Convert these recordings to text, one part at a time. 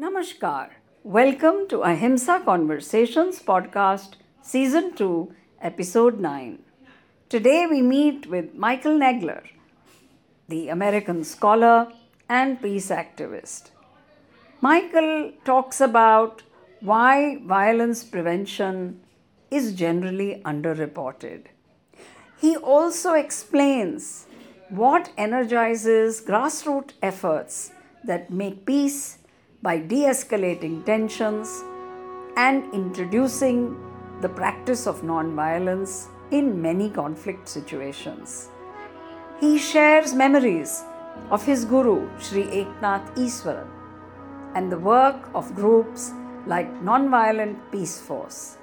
Namaskar. Welcome to Ahimsa Conversations podcast, season 2, episode 9. Today we meet with Michael Nagler, the American scholar and peace activist. Michael talks about why violence prevention is generally underreported. He also explains what energizes grassroots efforts that make peace by de escalating tensions and introducing the practice of non-violence in many conflict situations. He shares memories of his guru, Sri Eknath Easwaran, and the work of groups like Nonviolent Peace Force.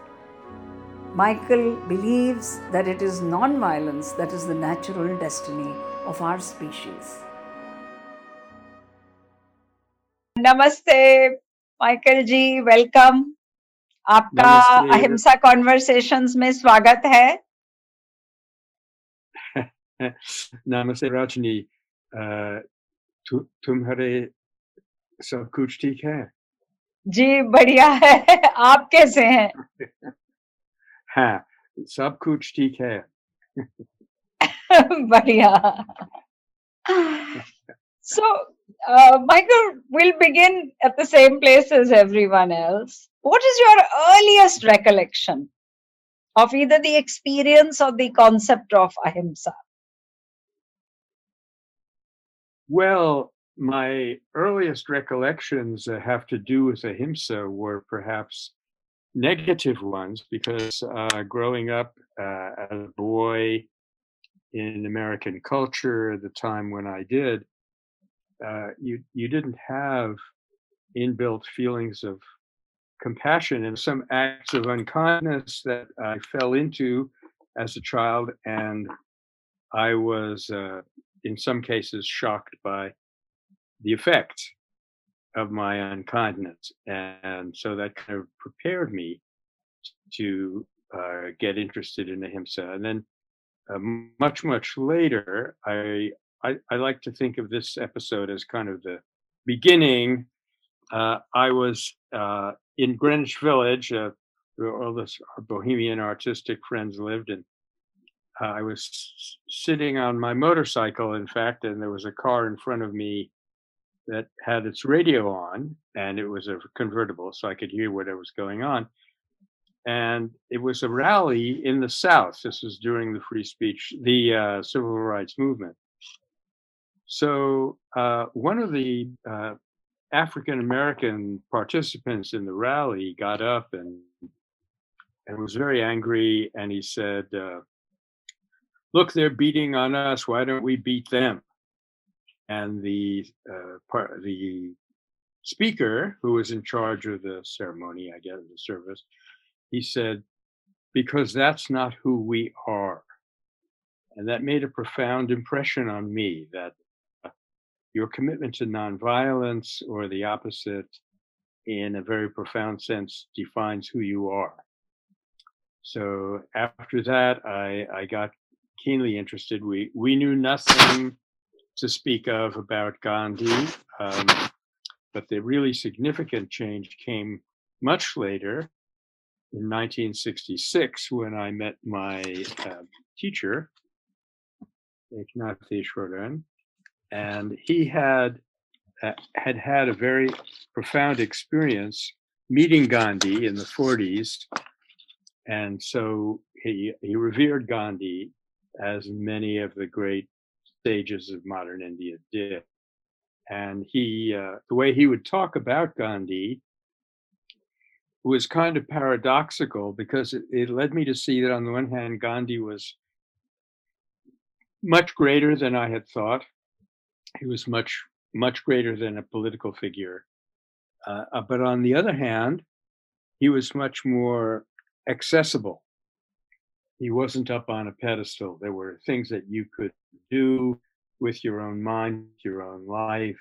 Michael believes that it is non-violence that is the natural destiny of our species. नमस्ते Michael ji welcome आपका Ahimsa conversations में स्वागत है। नमस्ते रजनी। तु, तुम्हारे सब कुछ ठीक है? जी बढ़िया है। आप कैसे हैं? हाँ सब कुछ ठीक है। बढ़िया। So uh, michael we'll begin at the same place as everyone else. What is your earliest recollection of either the experience or the concept of ahimsa? Well, my earliest recollections that have to do with ahimsa were perhaps negative ones because uh, growing up uh, as a boy in American culture at the time when I did, uh, you you didn't have inbuilt feelings of compassion and some acts of unkindness that I fell into as a child, and I was uh, in some cases shocked by the effect of my unkindness. And so that kind of prepared me to uh, get interested in ahimsa. And then uh, much, much later, I, I, I like to think of this episode as kind of the beginning. Uh, I was uh, in Greenwich Village, uh, where all this, our bohemian artistic friends lived, and uh, I was sitting on my motorcycle, in fact, and there was a car in front of me that had its radio on, and it was a convertible, so I could hear what was going on. And it was a rally in the South. This was during the free speech, the uh, civil rights movement. So uh, one of the uh, African American participants in the rally got up and and was very angry, and he said. Uh, look, they're beating on us. Why don't we beat them? And the uh, part, the speaker, who was in charge of the ceremony, I guess, the service, he said, because that's not who we are. And that made a profound impression on me that your commitment to nonviolence or the opposite, in a very profound sense, defines who you are. So after that, I, I got keenly interested. We we knew nothing to speak of about Gandhi, um, but the really significant change came much later in 1966 when I met my uh, teacher, Eknath Easwaran, and he had uh, had had a very profound experience meeting Gandhi in the 40s, and so he he revered Gandhi as many of the great sages of modern India did. And he, uh, the way he would talk about Gandhi was kind of paradoxical because it, it led me to see that on the one hand, Gandhi was much greater than I had thought. He was much, much greater than a political figure. Uh, uh, but on the other hand, he was much more accessible he wasn't up on a pedestal. There were things that you could do with your own mind, your own life,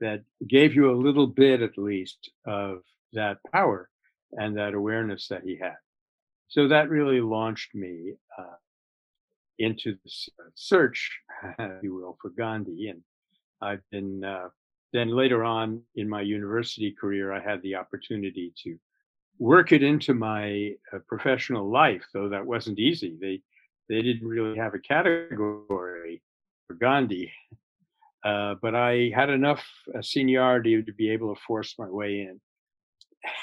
that gave you a little bit at least of that power and that awareness that he had. So that really launched me uh, into this uh, search, if you will, for Gandhi. And I've been uh, then later on in my university career, I had the opportunity to work it into my uh, professional life, though that wasn't easy. They they didn't really have a category for Gandhi, uh, but I had enough uh, seniority to be able to force my way in,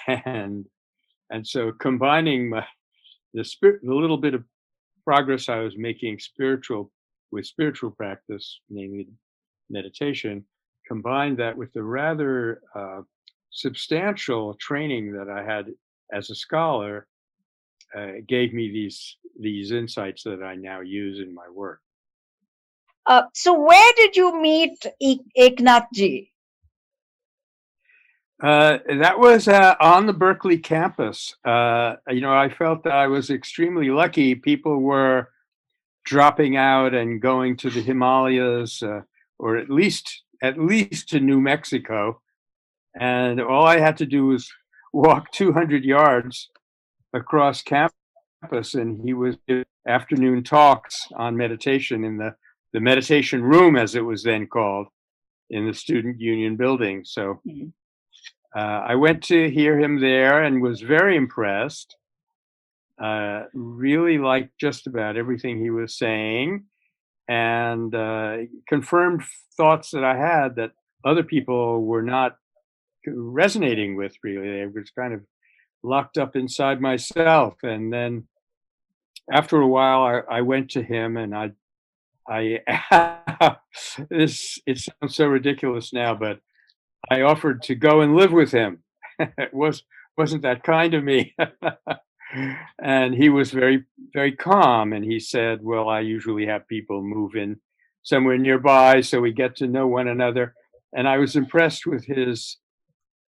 and and so combining my, the spirit, the little bit of progress I was making spiritual with spiritual practice, namely meditation, combined that with the rather uh, substantial training that I had as a scholar, uh, gave me these these insights that I now use in my work. Uh, so, where did you meet Eknathji? Uh, that was uh, on the Berkeley campus. Uh, you know, I felt that I was extremely lucky. People were dropping out and going to the Himalayas, uh, or at least at least to New Mexico, and all I had to do was walk 200 yards across campus, and he was afternoon talks on meditation in the the meditation room, as it was then called, in the student union building. So. Mm-hmm uh, I went to hear him there and was very impressed. Uh, really liked just about everything he was saying and uh, confirmed thoughts that I had that other people were not resonating with really. I was kind of locked up inside myself. And then after a while, I, I went to him and I, I, this, it sounds so ridiculous now, but I offered to go and live with him. it was wasn't that kind of me. and he was very very calm and he said, "Well, I usually have people move in somewhere nearby so we get to know one another." And I was impressed with his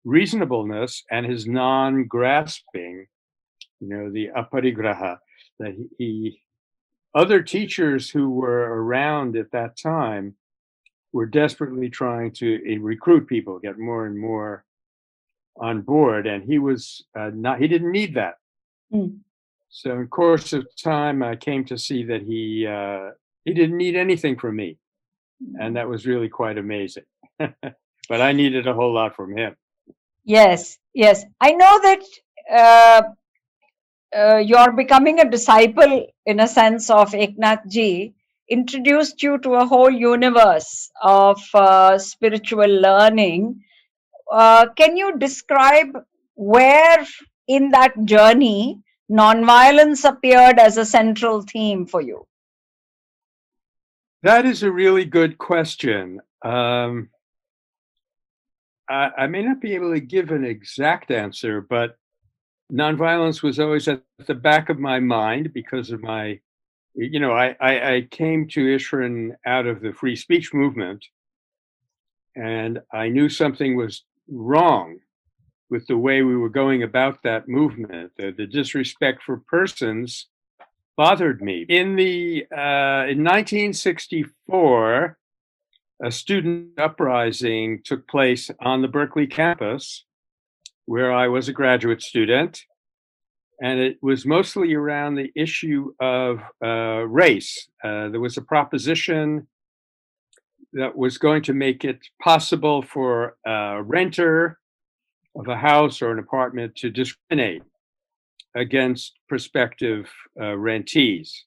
reasonableness and his non-grasping, you know, the aparigraha that he, he other teachers who were around at that time were desperately trying to eh, recruit people, get more and more on board, and he was uh, not. He didn't need that. Mm. So, in course of time, I came to see that he uh, he didn't need anything from me, and mm. that was really quite amazing. but I needed a whole lot from him. Yes, yes, I know that. Uh, uh, you're becoming a disciple in a sense of Eknath Ji, introduced you to a whole universe of uh, spiritual learning. Uh, can you describe where in that journey nonviolence appeared as a central theme for you? That is a really good question. Um, I, I, may not be able to give an exact answer, but nonviolence was always at the back of my mind because of my you know, I, I, I came to Easwaran out of the free speech movement, and I knew something was wrong with the way we were going about that movement. The, the disrespect for persons bothered me. In the uh, in 1964, a student uprising took place on the Berkeley campus, where I was a graduate student and it was mostly around the issue of uh, race. Uh, there was a proposition that was going to make it possible for a renter of a house or an apartment to discriminate against prospective uh, rentees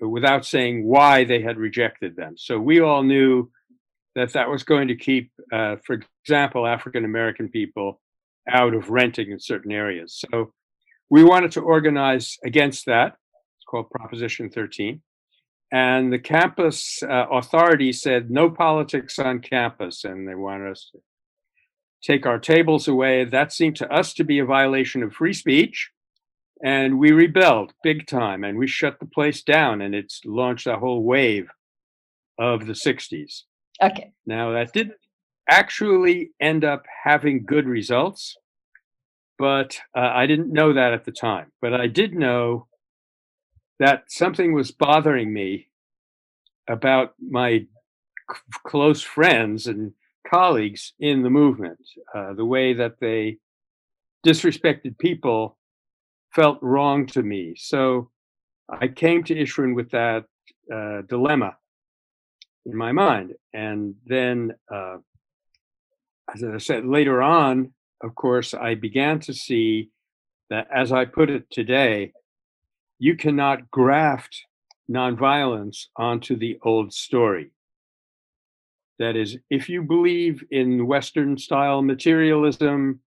without saying why they had rejected them. So we all knew that that was going to keep, uh, for example, African American people out of renting in certain areas. So we wanted to organize against that. It's called Proposition 13. And the campus uh, authority said no politics on campus, and they wanted us to take our tables away. That seemed to us to be a violation of free speech. And we rebelled big time and we shut the place down, and it's launched a whole wave of the 60s. Okay. Now, that didn't actually end up having good results but uh, I didn't know that at the time. But I did know that something was bothering me about my c- close friends and colleagues in the movement. Uh, the way that they disrespected people felt wrong to me. So I came to Easwaran with that uh, dilemma in my mind. And then uh, as I said later on, of course, I began to see that, as I put it today, you cannot graft nonviolence onto the old story. That is, if you believe in Western style materialism,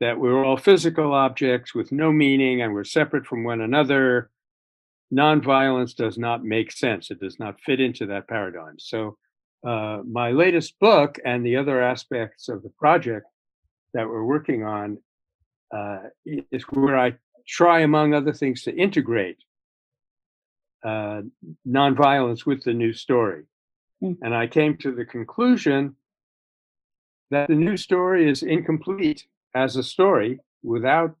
that we're all physical objects with no meaning and we're separate from one another, nonviolence does not make sense. It does not fit into that paradigm. So, uh, my latest book and the other aspects of the project that we're working on uh, is where I try, among other things, to integrate uh, nonviolence with the new story. Mm. And I came to the conclusion that the new story is incomplete as a story without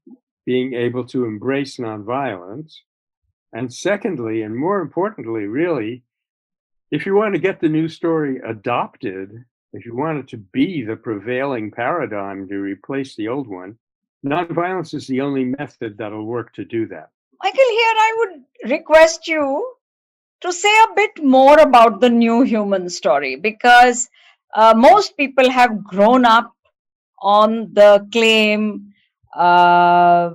being able to embrace nonviolence. And secondly, and more importantly, really, if you want to get the new story adopted, if you want it to be the prevailing paradigm to replace the old one, nonviolence is the only method that'll work to do that. Michael, here I would request you to say a bit more about the new human story because uh, most people have grown up on the claim, uh,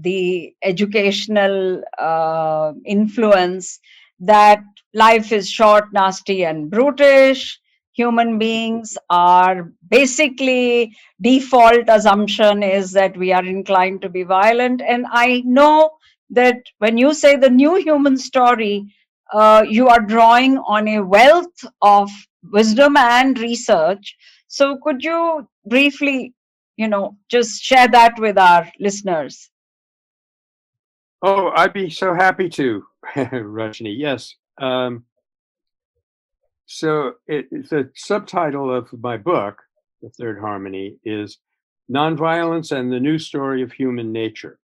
the educational uh, influence that life is short, nasty, and brutish. Human beings are basically default assumption is that we are inclined to be violent. And I know that when you say the new human story, uh, you are drawing on a wealth of wisdom and research. So, could you briefly, you know, just share that with our listeners? Oh, I'd be so happy to, Rajni. Yes. Um, so, it, the subtitle of my book, The Third Harmony, is Nonviolence and the New Story of Human Nature.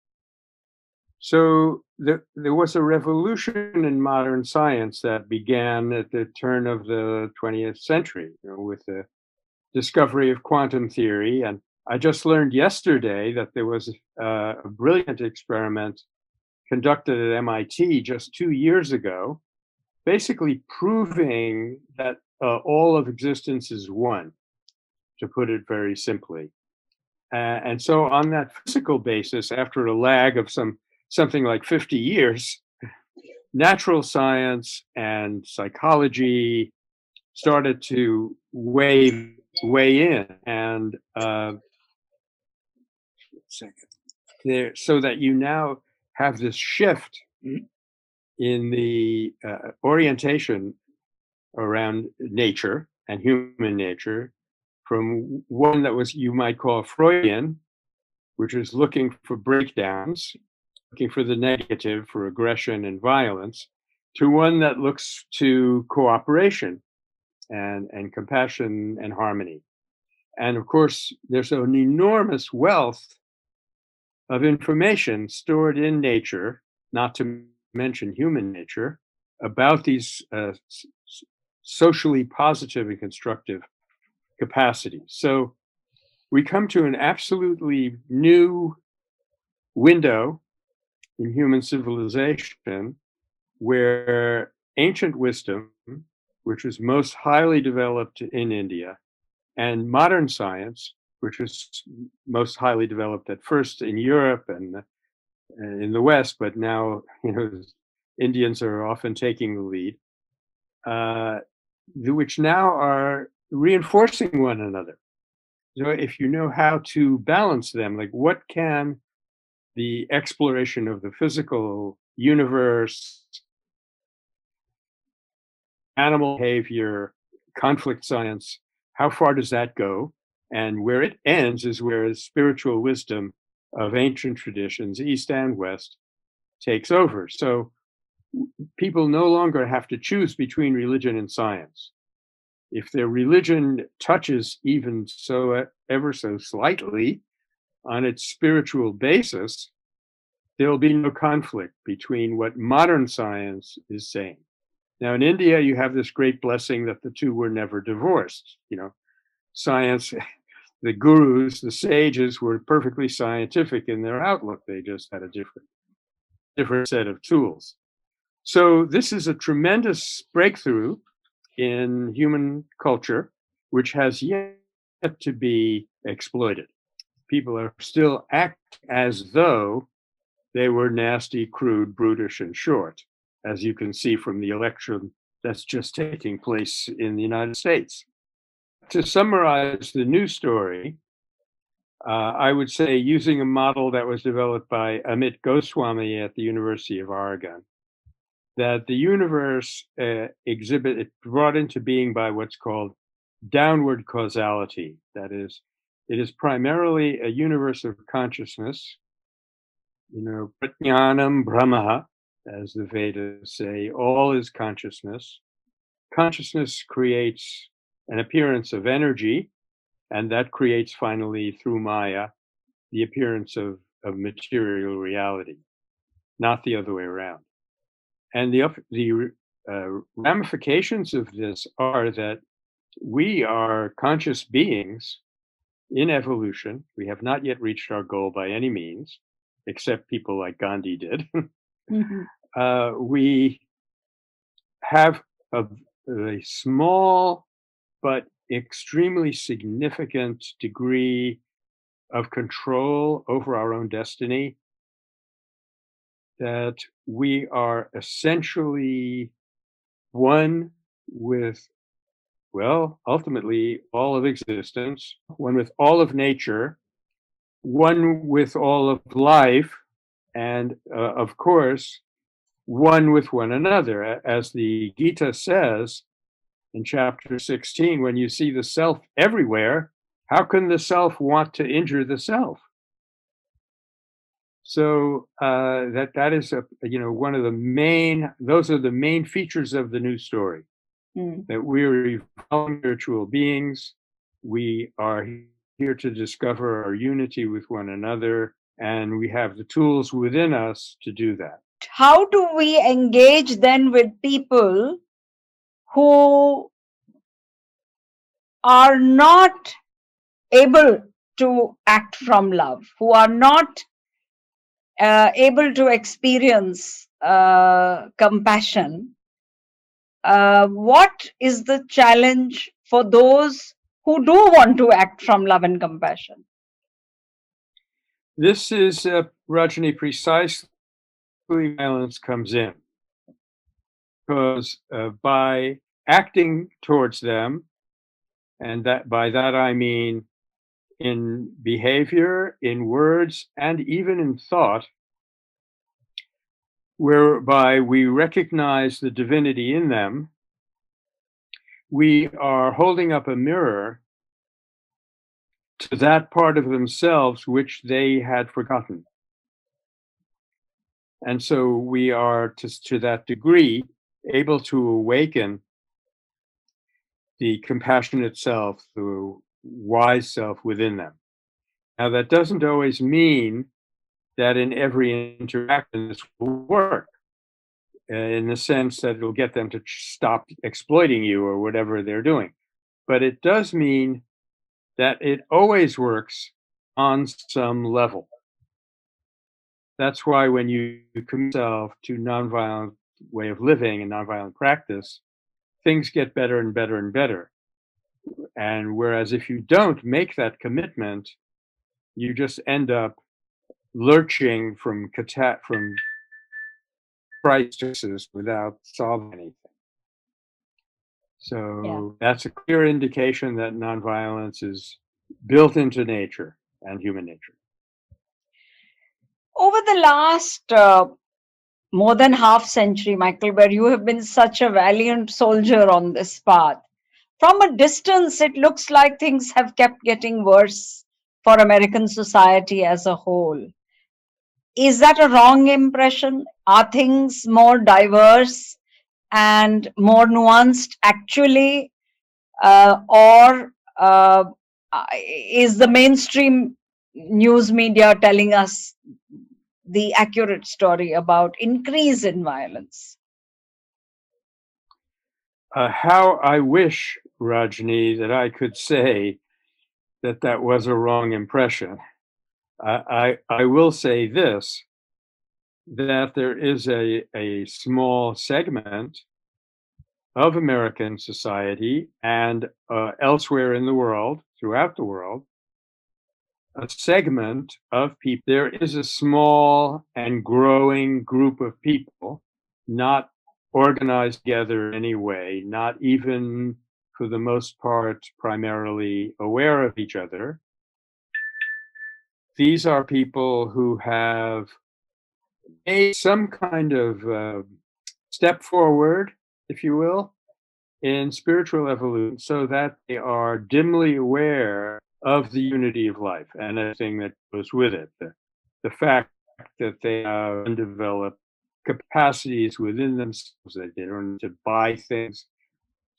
So there, there was a revolution in modern science that began at the turn of the 20th century you know, with the discovery of quantum theory. And I just learned yesterday that there was uh, a brilliant experiment conducted at MIT just two years ago, basically proving that uh, all of existence is one, to put it very simply. Uh, and so, on that physical basis, after a lag of some something like 50 years, natural science and psychology started to weigh weigh in and uh, second there so that you now have this shift in the uh, orientation around nature and human nature from one that was you might call Freudian, which was looking for breakdowns looking for the negative for aggression and violence to one that looks to cooperation and, and compassion and harmony. And of course, there's an enormous wealth of information stored in nature, not to mention human nature, about these uh, socially positive and constructive capacities. So we come to an absolutely new window in human civilization where ancient wisdom, which was most highly developed in India, and modern science, which was most highly developed at first in Europe and in the West, but now you know Indians are often taking the lead, uh, which now are reinforcing one another. So if you know how to balance them, like what can the exploration of the physical universe, animal behavior, conflict science, how far does that go? And where it ends is where spiritual wisdom of ancient traditions, East and West, takes over. So people no longer have to choose between religion and science. If their religion touches even so uh, ever so slightly on its spiritual basis, there will be no conflict between what modern science is saying. Now, in India, you have this great blessing that the two were never divorced. You know, science, the gurus, the sages were perfectly scientific in their outlook. They just had a different, different set of tools. So, this is a tremendous breakthrough in human culture, which has yet to be exploited. People are still act as though they were nasty, crude, brutish, and short, as you can see from the election that's just taking place in the United States. To summarize the news story, uh, I would say using a model that was developed by Amit Goswami at the University of Oregon, that the universe uh, exhibit brought into being by what's called downward causality. That is, it is primarily a universe of consciousness. You know, prajnanam brahma, as the Vedas say, all is consciousness. Consciousness creates an appearance of energy, and that creates finally through Maya the appearance of, of material reality, not the other way around. And the, the uh, ramifications of this are that we are conscious beings in evolution. We have not yet reached our goal by any means, except people like Gandhi did. mm-hmm. uh, we have a, a small but extremely significant degree of control over our own destiny that we are essentially one with well, ultimately, all of existence, one with all of nature, one with all of life, and uh, of course, one with one another. As the Gita says in chapter 16, when you see the self everywhere, how can the self want to injure the self? So uh, that that is a you know one of the main those are the main features of the new story mm. that we're evolving spiritual beings. We are here to discover our unity with one another, and we have the tools within us to do that. How do we engage then with people who are not able to act from love, who are not uh, able to experience uh, compassion, uh, what is the challenge for those who do want to act from love and compassion? This is, uh, Rajani, precisely violence comes in. Because uh, by acting towards them, and that by that I mean in behavior, in words, and even in thought, whereby we recognize the divinity in them, we are holding up a mirror to that part of themselves which they had forgotten. And so we are, to, to that degree, able to awaken the compassionate self, the wise self within them. Now, that doesn't always mean that in every interaction this will work uh, in the sense that it'll get them to stop exploiting you or whatever they're doing. But it does mean that it always works on some level. That's why when you commit yourself to a nonviolent way of living and nonviolent practice, things get better and better and better. And whereas if you don't make that commitment, you just end up lurching from cata- from crises without solving anything. So yeah. that's a clear indication that nonviolence is built into nature and human nature. Over the last uh, more than half century, Michael, where you have been such a valiant soldier on this path, from a distance, it looks like things have kept getting worse for American society as a whole is that a wrong impression? Are things more diverse and more nuanced actually? Uh, or uh, is the mainstream news media telling us the accurate story about increase in violence? Uh, how I wish, Rajni, that I could say that that was a wrong impression. I, I, will say this that there is a, a small segment of American society and uh, elsewhere in the world, throughout the world, a segment of people. There is a small and growing group of people, not organized together in any way, not even for the most part primarily aware of each other. These are people who have made some kind of uh, step forward, if you will, in spiritual evolution so that they are dimly aware of the unity of life and everything that goes with it. The, the fact that they have undeveloped capacities within themselves, that they don't need to buy things,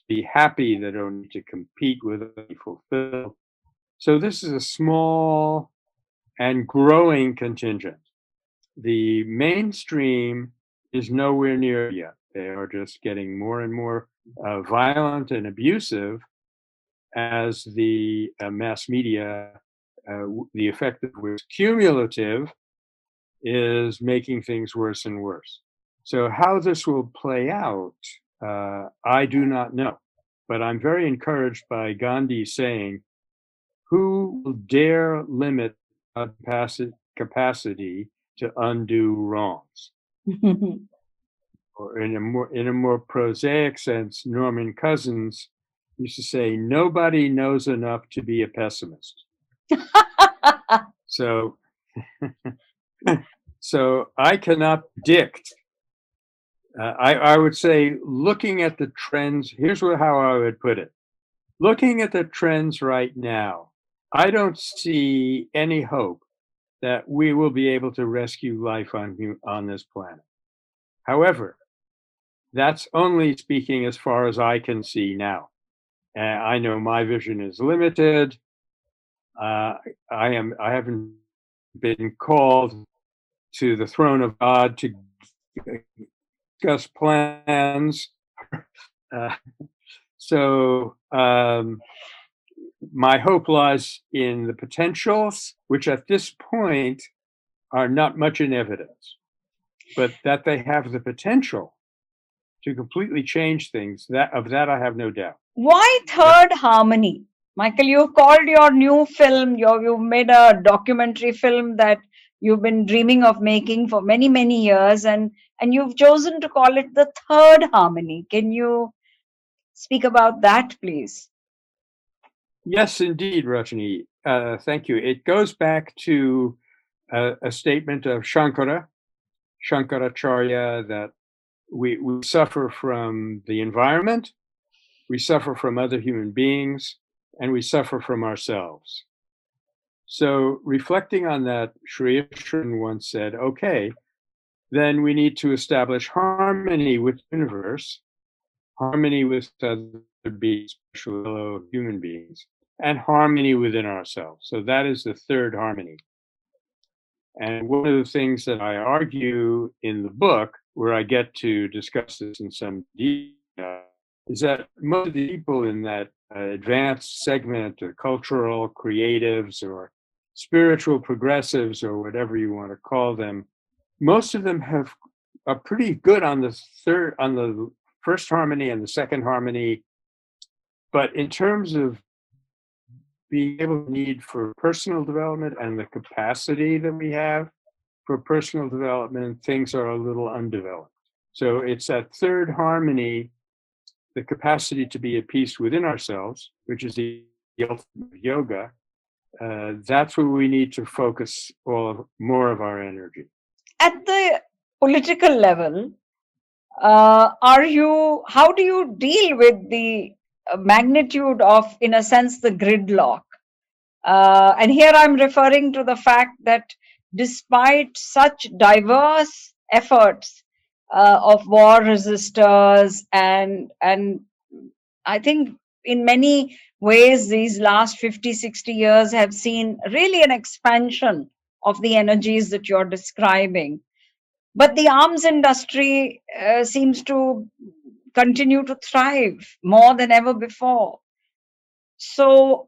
be happy, they don't need to compete with be fulfilled. So this is a small and growing contingent. The mainstream is nowhere near yet. They are just getting more and more uh, violent and abusive as the uh, mass media, uh, the effect of which cumulative, is making things worse and worse. So, how this will play out, uh, I do not know. But I'm very encouraged by Gandhi saying, Who will dare limit capacity to undo wrongs? or in a more in a more prosaic sense, Norman Cousins used to say, "Nobody knows enough to be a pessimist." so, so I cannot predict. Uh, I, I would say, looking at the trends. Here's what, how I would put it: looking at the trends right now, I don't see any hope that we will be able to rescue life on on this planet. However, that's only speaking as far as I can see now. I know my vision is limited. Uh, I am. I haven't been called to the throne of God to discuss plans. Uh, so um, my hope lies in the potentials, which at this point are not much in evidence, but that they have the potential to completely change things. That of that I have no doubt. Why third harmony? Michael, you've called your new film, you you've made a documentary film that you've been dreaming of making for many, many years, and, and you've chosen to call it the third harmony. Can you speak about that, please? Yes, indeed, Rajni. Uh, thank you. It goes back to a, a statement of Shankara, Shankaracharya, that we, we suffer from the environment, we suffer from other human beings, and we suffer from ourselves. So, reflecting on that, Sri Aurobindo once said, okay, then we need to establish harmony with the universe, harmony with other beings, especially human beings, and harmony within ourselves. So, that is the third harmony. And one of the things that I argue in the book where I get to discuss this in some detail is that most of the people in that uh, advanced segment, or cultural creatives, or spiritual progressives, or whatever you want to call them, most of them have are pretty good on the third, on the first harmony and the second harmony, but in terms of being able to need for personal development and the capacity that we have for personal development, things are a little undeveloped. So it's that third harmony, the capacity to be at peace within ourselves, which is the ultimate yoga. Uh, that's where we need to focus all of, more of our energy. At the political level, uh, are you? How do you deal with the magnitude of, in a sense, the gridlock? Uh, and here I'm referring to the fact that despite such diverse efforts uh, of war resistors and and i think in many ways these last 50 60 years have seen really an expansion of the energies that you're describing but the arms industry uh, seems to continue to thrive more than ever before so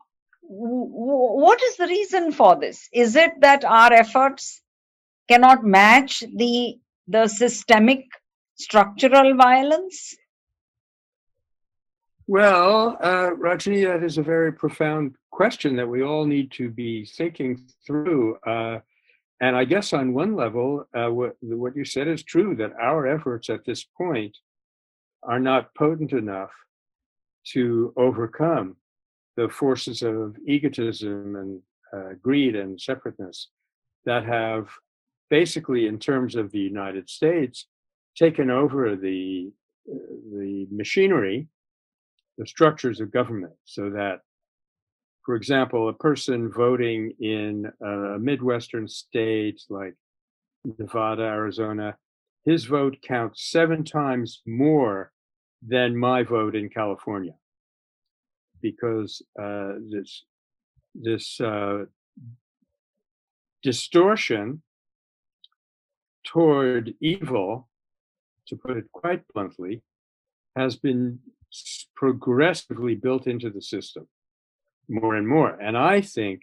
what is the reason for this? Is it that our efforts cannot match the the systemic structural violence? Well, uh, Rajni, that is a very profound question that we all need to be thinking through. Uh, and I guess on one level, uh, what, what you said is true that our efforts at this point are not potent enough to overcome the forces of egotism and uh, greed and separateness that have basically, in terms of the United States, taken over the uh, the machinery the structures of government so that, for example, a person voting in a Midwestern state like Nevada, Arizona, his vote counts seven times more than my vote in California because uh, this this uh, distortion toward evil, to put it quite bluntly, has been progressively built into the system more and more. And I think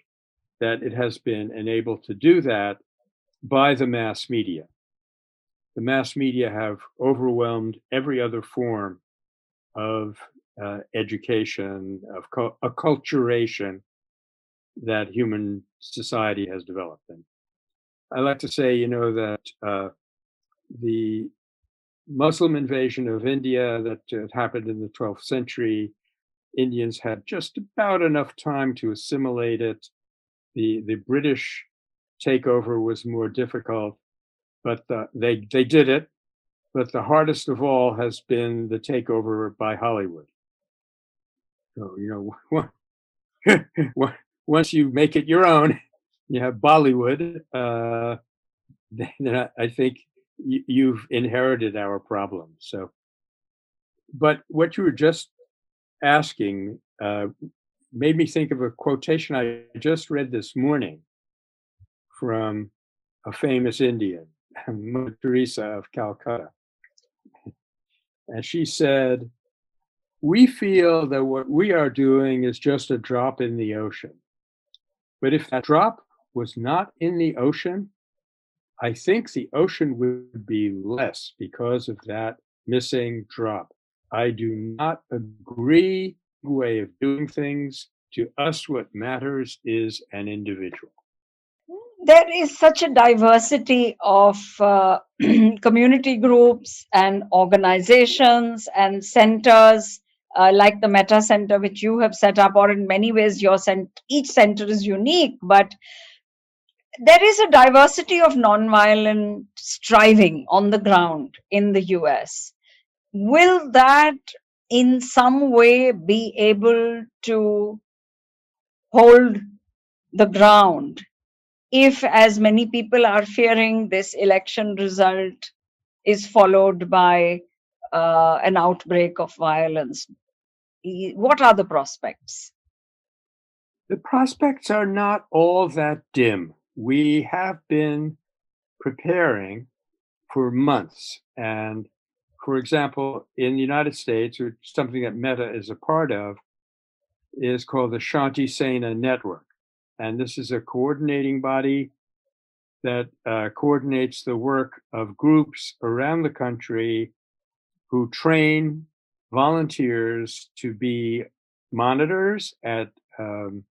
that it has been enabled to do that by the mass media. The mass media have overwhelmed every other form of uh, education, of cu- acculturation that human society has developed. And I like to say, you know, that uh, the Muslim invasion of India that uh, happened in the 12th century. Indians had just about enough time to assimilate it. The, the British takeover was more difficult, but uh, they, they did it. But the hardest of all has been the takeover by Hollywood. So, you know, once you make it your own, you have Bollywood, uh, then I think you've inherited our problem. So, but what you were just asking uh, made me think of a quotation I just read this morning from a famous Indian, Mother Teresa of Calcutta. And she said, We feel that what we are doing is just a drop in the ocean. But if that drop was not in the ocean, I think the ocean would be less because of that missing drop. I do not agree way of doing things. To us, what matters is an individual. There is such a diversity of uh, community groups and organizations and centers uh, like the Metta Center, which you have set up, or in many ways, your cent- each center is unique, but there is a diversity of nonviolent striving on the ground in the US. Will that in some way be able to hold the ground if, as many people are fearing, this election result is followed by uh, an outbreak of violence? What are the prospects? The prospects are not all that dim we have been preparing for months. And for example, in the United States, which something that Metta is a part of, is called the Shanti Sena Network. And this is a coordinating body that uh, coordinates the work of groups around the country who train volunteers to be monitors at um,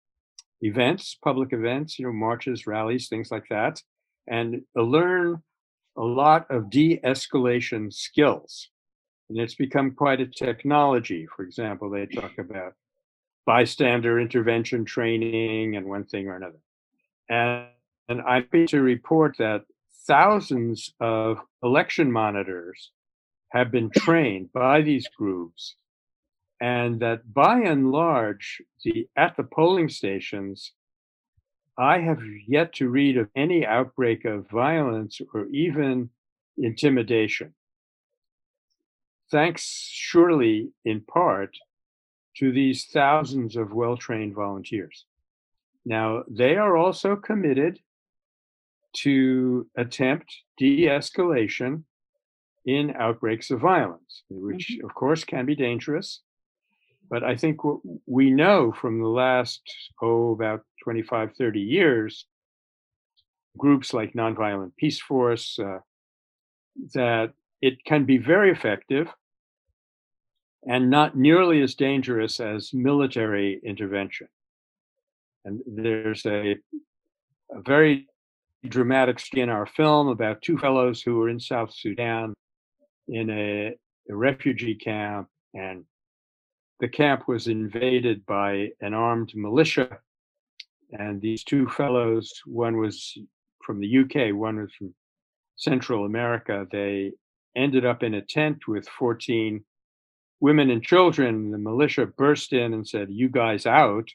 events, public events, you know, marches, rallies, things like that, and learn a lot of de escalation skills. And it's become quite a technology. For example, they talk about bystander intervention training and one thing or another. And, and I'm happy to report that thousands of election monitors have been trained by these groups and that by and large, the at the polling stations, I have yet to read of any outbreak of violence or even intimidation. Thanks, surely in part, to these thousands of well trained volunteers. Now, they are also committed to attempt de escalation in outbreaks of violence, which, mm-hmm. of course, can be dangerous. But I think what we know from the last, oh, about 25, 30 years, groups like Nonviolent Peace Force, uh, that it can be very effective. And not nearly as dangerous as military intervention. And there's a, a very dramatic in our film about two fellows who were in South Sudan in a, a refugee camp, and the camp was invaded by an armed militia. And these two fellows, one was from the UK, one was from Central America, they ended up in a tent with 14 women and children. The militia burst in and said, You guys out.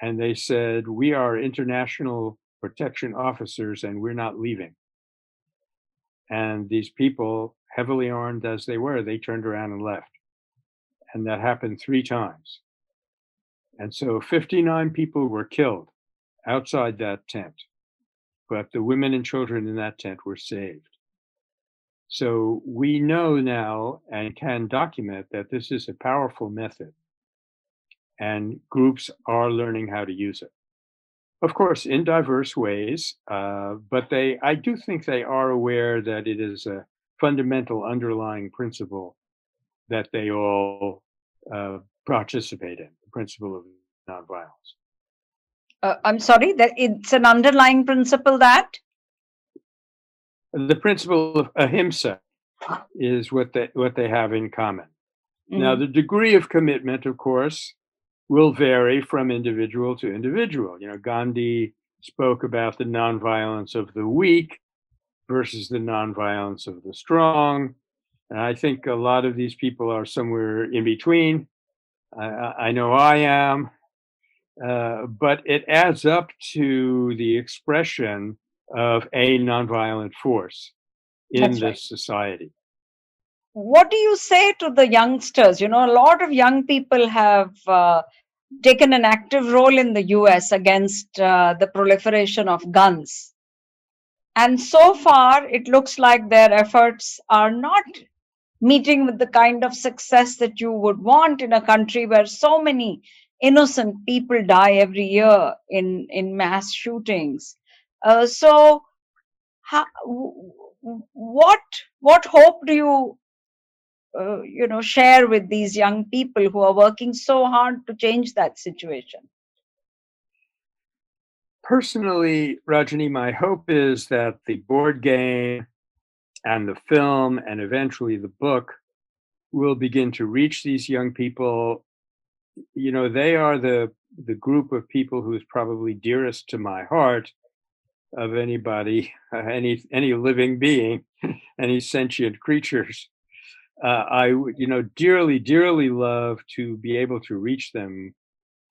And they said, We are international protection officers and we're not leaving. And these people, heavily armed as they were, they turned around and left. And that happened three times. And so 59 people were killed outside that tent, but the women and children in that tent were saved. So we know now and can document that this is a powerful method, and groups are learning how to use it. Of course, in diverse ways, uh, but they, I do think they are aware that it is a fundamental underlying principle that they all uh, participate in, the principle of nonviolence. Uh, I'm sorry, that it's an underlying principle that the principle of ahimsa is what they what they have in common. Mm-hmm. Now, the degree of commitment, of course, will vary from individual to individual. You know, Gandhi spoke about the nonviolence of the weak versus the nonviolence of the strong. And I think a lot of these people are somewhere in between. I, I know I am. Uh, but it adds up to the expression of a nonviolent force in That's this right. society. What do you say to the youngsters? You know, a lot of young people have uh, taken an active role in the US against uh, the proliferation of guns. And so far, it looks like their efforts are not meeting with the kind of success that you would want in a country where so many innocent people die every year in, in mass shootings. Uh, so, how, what what hope do you uh, you know share with these young people who are working so hard to change that situation? Personally, Rajani, my hope is that the board game and the film and eventually the book will begin to reach these young people you know they are the the group of people who's probably dearest to my heart of anybody, uh, any any living being, any sentient creatures. Uh, I would, you know dearly, dearly love to be able to reach them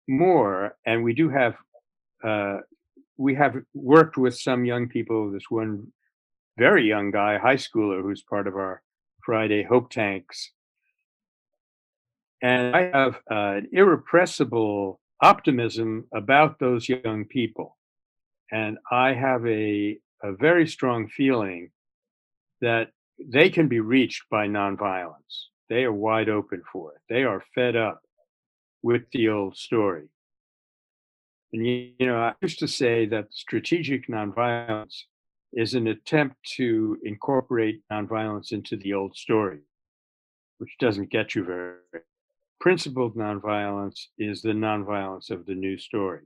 more, and we do have uh, we have worked with some young people. This one very young guy, high schooler, who's part of our Friday Hope Tanks, and I have uh, an irrepressible optimism about those young people and I have a, a very strong feeling that they can be reached by nonviolence. They are wide open for it. They are fed up with the old story. And you, know, I used to say that strategic nonviolence is an attempt to incorporate nonviolence into the old story, which doesn't get you very. Principled nonviolence is the nonviolence of the new story.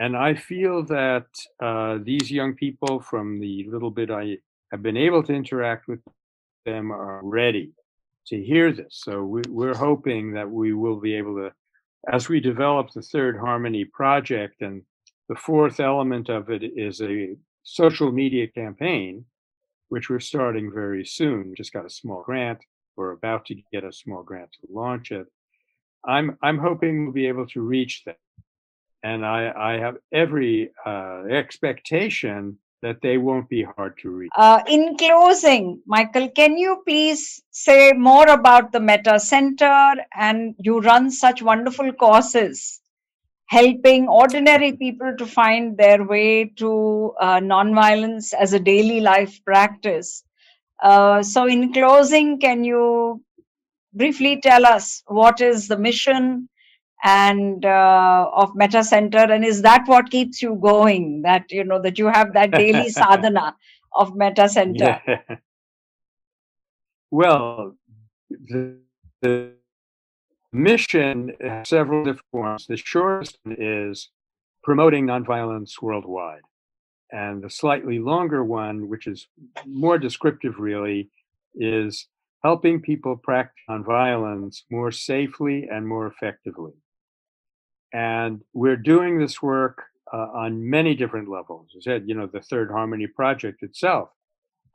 And I feel that uh, these young people, from the little bit I have been able to interact with them, are ready to hear this. So we, we're hoping that we will be able to, as we develop the Third Harmony project, and the fourth element of it is a social media campaign, which we're starting very soon. Just got a small grant. We're about to get a small grant to launch it. I'm I'm hoping we'll be able to reach them and I, I have every uh, expectation that they won't be hard to read. Uh, in closing, Michael, can you please say more about the Metta Center? And you run such wonderful courses helping ordinary people to find their way to uh, nonviolence as a daily life practice. Uh, so, in closing, can you briefly tell us what is the mission and uh, of Metta Center and is that what keeps you going that you know that you have that daily sadhana of Metta Center yeah. well the, the mission has several different forms. The shortest is promoting nonviolence worldwide. And the slightly longer one, which is more descriptive really, is helping people practice nonviolence more safely and more effectively. And we're doing this work uh, on many different levels. As I said, you know, the Third Harmony Project itself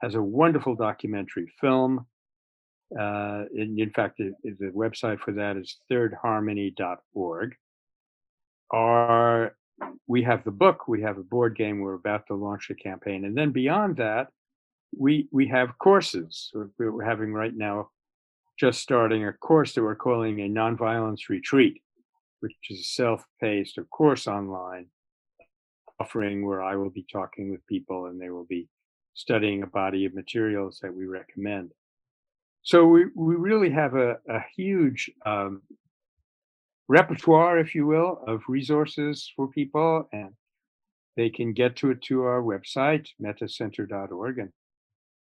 has a wonderful documentary film. Uh, in, in fact, it, the website for that is thirdharmony.org. Our we have the book, we have a board game, we're about to launch a campaign. And then beyond that, we we have courses. We're, we're having right now just starting a course that we're calling a nonviolence retreat, which is a self-paced, of course, online offering where I will be talking with people and they will be studying a body of materials that we recommend. So we, we really have a, a huge um, repertoire, if you will, of resources for people, and they can get to it to our website, mettacenter.org. And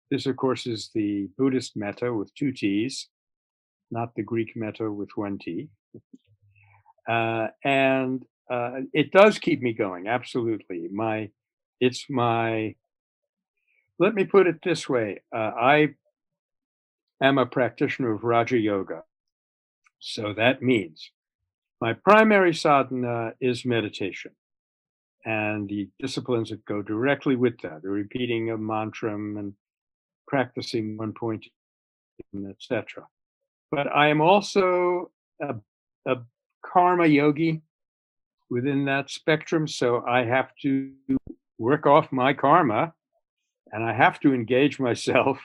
this, of course, is the Buddhist metta with two T's, not the Greek meta with one T. Uh, and uh, it does keep me going, absolutely. My, it's my. Let me put it this way: uh, I am a practitioner of Raja Yoga, so that means my primary sadhana is meditation and the disciplines that go directly with that, the repeating of mantra and practicing one point, etc. But I am also a, a karma yogi within that spectrum, so I have to work off my karma and I have to engage myself,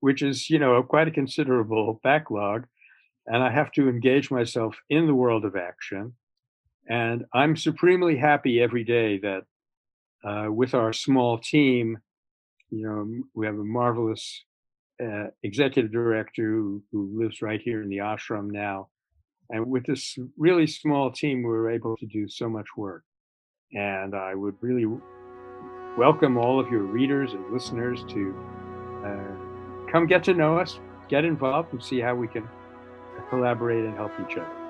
which is, you know, quite a considerable backlog and I have to engage myself in the world of action. And I'm supremely happy every day that uh, with our small team, you know, we have a marvelous uh, executive director who, who lives right here in the ashram now. And with this really small team, we were able to do so much work. And I would really welcome all of your readers and listeners to uh, come get to know us, get involved, and see how we can collaborate and help each other.